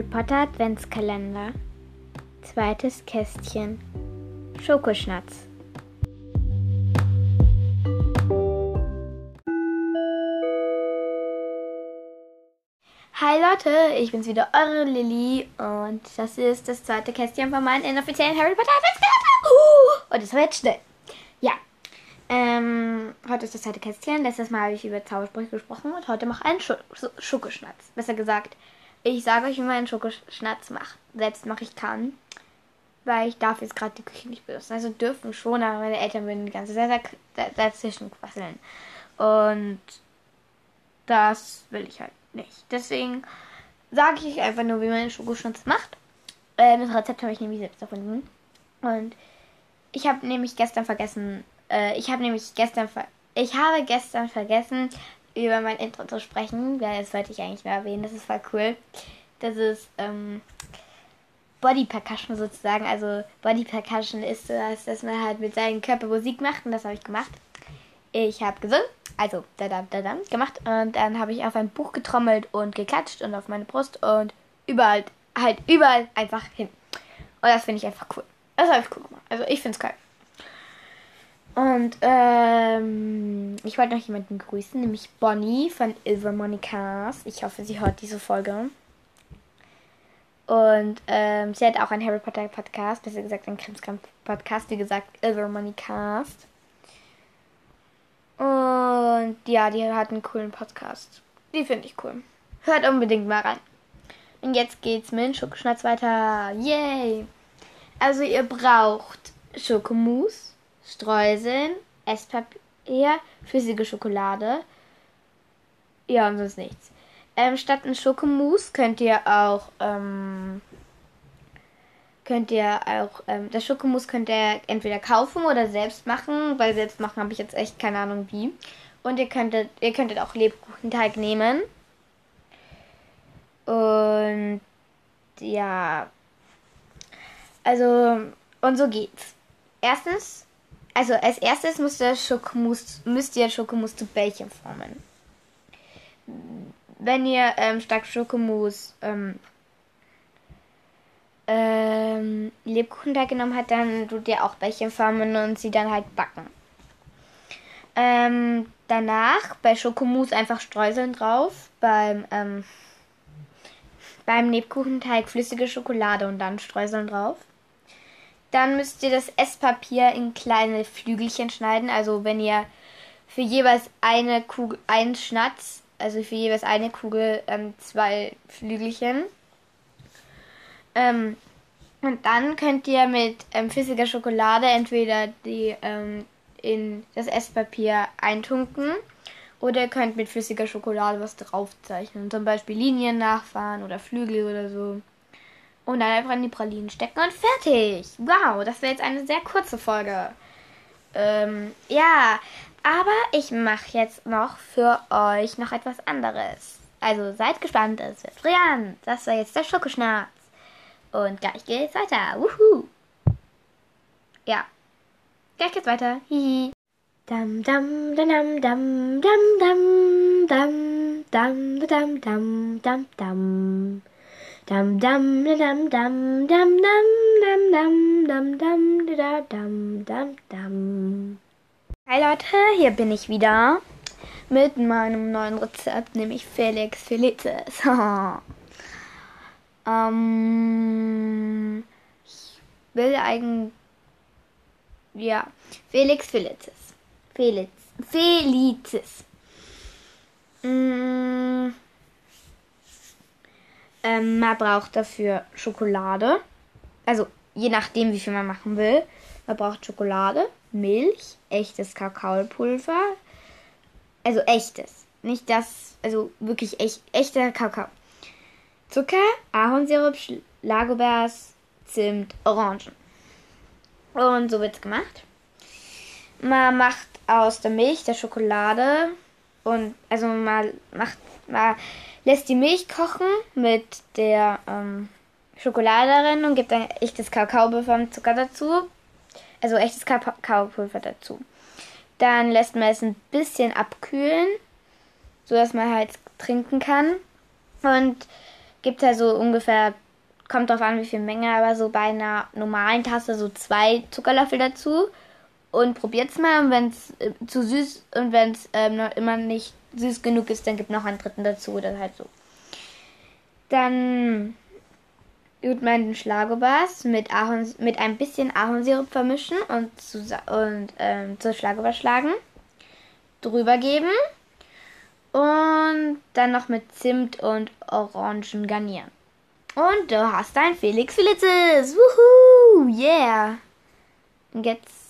Harry Potter Adventskalender Zweites Kästchen Schokoschnatz Hi Leute, ich bin's wieder, eure Lilly und das ist das zweite Kästchen von meinem inoffiziellen Harry Potter Adventskalender. Uh, und das war jetzt schnell. Ja, ähm, heute ist das zweite Kästchen. Letztes Mal habe ich über Zaubersprüche gesprochen und heute mache ich einen Scho Schokoschnatz. Besser gesagt, ich sage euch, wie man einen Schokoschnatz macht. Selbst mache ich kann. Weil ich darf jetzt gerade die Küche nicht benutzen. Also dürfen schon, aber meine Eltern würden die ganze Zeit dazwischen quasseln. Und das will ich halt nicht. Deswegen sage ich einfach nur, wie man einen Schokoschnatz macht. Äh, das Rezept habe ich nämlich selbst erfunden. Und ich habe nämlich gestern vergessen, äh, ich habe nämlich gestern, ver ich habe gestern vergessen, über mein Intro zu sprechen. Ja, das wollte ich eigentlich nur erwähnen. Das ist voll cool. Das ist ähm, Body Percussion sozusagen. Also Body Percussion ist so, dass, dass man halt mit seinem Körper Musik macht und das habe ich gemacht. Ich habe gesungen, also da da da da gemacht und dann habe ich auf ein Buch getrommelt und geklatscht und auf meine Brust und überall halt überall einfach hin. Und das finde ich einfach cool. Das habe ich cool gemacht. Also ich finde es geil. Und ähm, ich wollte noch jemanden grüßen, nämlich Bonnie von Ilvermonikas. Ich hoffe, sie hört diese Folge. Und ähm, sie hat auch einen Harry Potter Podcast, besser gesagt einen Krimskram Podcast, wie gesagt, Ilvermonicast. Und ja, die hat einen coolen Podcast. Die finde ich cool. Hört unbedingt mal rein. Und jetzt geht's mit Schokoschnatz weiter. Yay! Also ihr braucht Schokomousse, Streuseln, Esspapier, flüssige Schokolade. Ja, und sonst nichts. Ähm, statt ein Schokomousse könnt ihr auch ähm, könnt ihr auch ähm, das Schokomousse könnt ihr entweder kaufen oder selbst machen. Weil selbst machen habe ich jetzt echt keine Ahnung wie. Und ihr könntet ihr könntet auch Lebkuchenteig nehmen. Und ja, also und so geht's. Erstens, also als erstes müsst ihr Schokomousse, müsst ihr Schokomousse zu Bällchen formen. Wenn ihr ähm, stark Schokomousse ähm, ähm, Lebkuchenteig genommen habt, dann tut ihr auch Bällchen formen und sie dann halt backen. Ähm, danach bei Schokomousse einfach Streuseln drauf, beim ähm, beim Lebkuchenteig flüssige Schokolade und dann Streuseln drauf. Dann müsst ihr das Esspapier in kleine Flügelchen schneiden. Also wenn ihr für jeweils eine Kugel, einen Schnatz, also für jeweils eine Kugel ähm, zwei Flügelchen. Ähm, und dann könnt ihr mit ähm, flüssiger Schokolade entweder die ähm, in das Esspapier eintunken oder ihr könnt mit flüssiger Schokolade was draufzeichnen. Zum Beispiel Linien nachfahren oder Flügel oder so. Und dann einfach in die Pralinen stecken und fertig. Wow, das wäre jetzt eine sehr kurze Folge. Ähm, ja, aber ich mache jetzt noch für euch noch etwas anderes. Also seid gespannt, es wird brillant. Das war jetzt der Schokoschnatz. Und gleich geht's weiter. Wuhu. Ja. Gleich geht's weiter. Hihi. Dam dam dam dam dam dam dam dam dam dam dam dam Dam dam dam dam dam dam dam dam dam dam da dam dam dam. Hi Leute, hier bin ich wieder mit meinem neuen Rezept, nämlich Felix Felices. ähm, ich will eigentlich ja Felix Felices. Felix Felices. Mm. Ähm, man braucht dafür Schokolade. Also je nachdem, wie viel man machen will. Man braucht Schokolade, Milch, echtes Kakaopulver. Also echtes. Nicht das, also wirklich echt, echter Kakao. Zucker, Ahornsirup, Schlagobers, Zimt, Orangen. Und so wird's gemacht. Man macht aus der Milch der Schokolade und also man macht, man lässt die Milch kochen mit der ähm, Schokolade darin und gibt ein echtes Kakaopulver und Zucker dazu. Also echtes Kakaopulver dazu. Dann lässt man es ein bisschen abkühlen, sodass man halt trinken kann. Und gibt halt so ungefähr, kommt drauf an, wie viel Menge, aber so bei einer normalen Tasse so zwei Zuckerlöffel dazu. Und probiert's mal. Und wenn es äh, zu süß und wenn es ähm, immer nicht süß genug ist, dann gibt noch einen dritten dazu oder halt so. Dann tut man den Schlagobers mit, mit ein bisschen Ahornsirup vermischen und, zu, und ähm, zur Schlagobers schlagen. Drüber geben. Und dann noch mit Zimt und Orangen garnieren. Und du hast dein Felix Felicis. Wuhu! Yeah! Und jetzt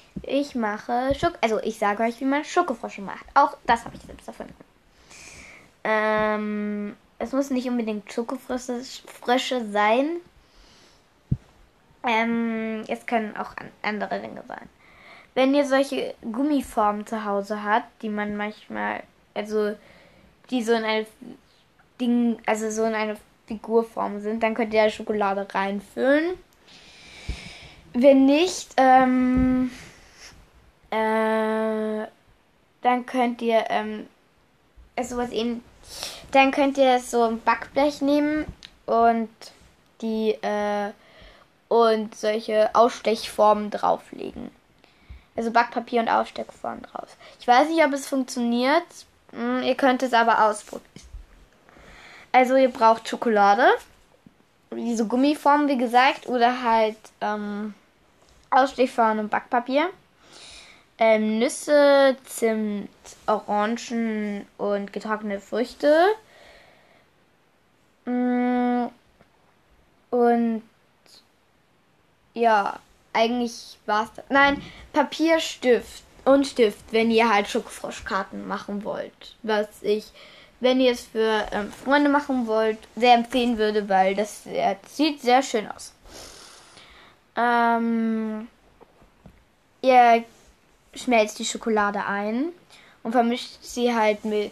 Ich mache Schok also ich sage euch, wie man Schokofrosche macht. Auch das habe ich selbst erfunden. Ähm, es muss nicht unbedingt Schokofrösche sein. Ähm, es können auch andere Dinge sein. Wenn ihr solche Gummiformen zu Hause habt, die man manchmal, also die so in eine Ding, also so in eine Figurform sind, dann könnt ihr da Schokolade reinfüllen. Wenn nicht, ähm, äh, dann könnt ihr ähm, also was ähnlich dann könnt ihr so ein Backblech nehmen und die äh, und solche Ausstechformen drauflegen. Also Backpapier und Ausstechformen drauf. Ich weiß nicht, ob es funktioniert. Hm, ihr könnt es aber ausprobieren. Also ihr braucht Schokolade, diese Gummiform, wie gesagt, oder halt ähm, Ausstechformen und Backpapier ähm, Nüsse, Zimt, Orangen und getrocknete Früchte. Mm, und ja, eigentlich war's das. Nein, Papier, Stift und Stift, wenn ihr halt Schokofroschkarten machen wollt. Was ich, wenn ihr es für ähm, Freunde machen wollt, sehr empfehlen würde, weil das äh, sieht sehr schön aus. Ähm, ihr schmelzt die Schokolade ein und vermischt sie halt mit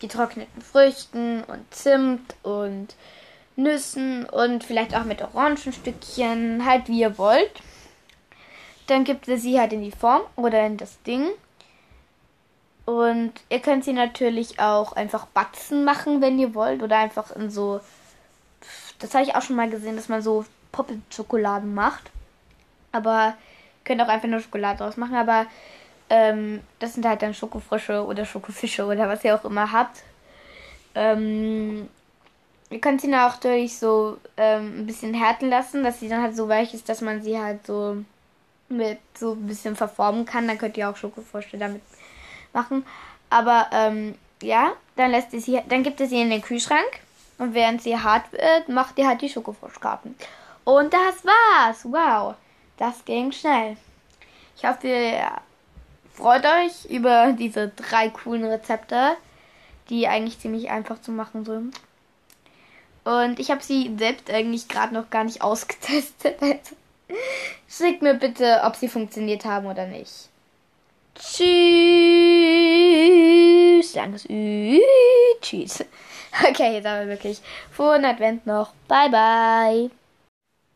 getrockneten Früchten und Zimt und Nüssen und vielleicht auch mit Orangenstückchen, halt wie ihr wollt. Dann gibt ihr sie halt in die Form oder in das Ding. Und ihr könnt sie natürlich auch einfach Batzen machen, wenn ihr wollt. Oder einfach in so. Das habe ich auch schon mal gesehen, dass man so Poppelschokoladen macht. Aber Könnt auch einfach nur Schokolade draus machen, aber ähm, das sind halt dann Schokofrösche oder Schokofische oder was ihr auch immer habt. Ähm, ihr könnt sie dann auch durch so ähm, ein bisschen härten lassen, dass sie dann halt so weich ist, dass man sie halt so mit so ein bisschen verformen kann. Dann könnt ihr auch Schokofrösche damit machen. Aber ähm, ja, dann lässt ihr sie, dann gibt ihr sie in den Kühlschrank und während sie hart wird, macht ihr halt die Schokofroschkarten. Und das war's. Wow. Das ging schnell. Ich hoffe, ihr freut euch über diese drei coolen Rezepte, die eigentlich ziemlich einfach zu machen sind. Und ich habe sie selbst eigentlich gerade noch gar nicht ausgetestet. Also schickt mir bitte, ob sie funktioniert haben oder nicht. Tschüss. Langes Ü. Tschüss. Okay, jetzt aber wirklich frohen Advent noch. Bye, bye.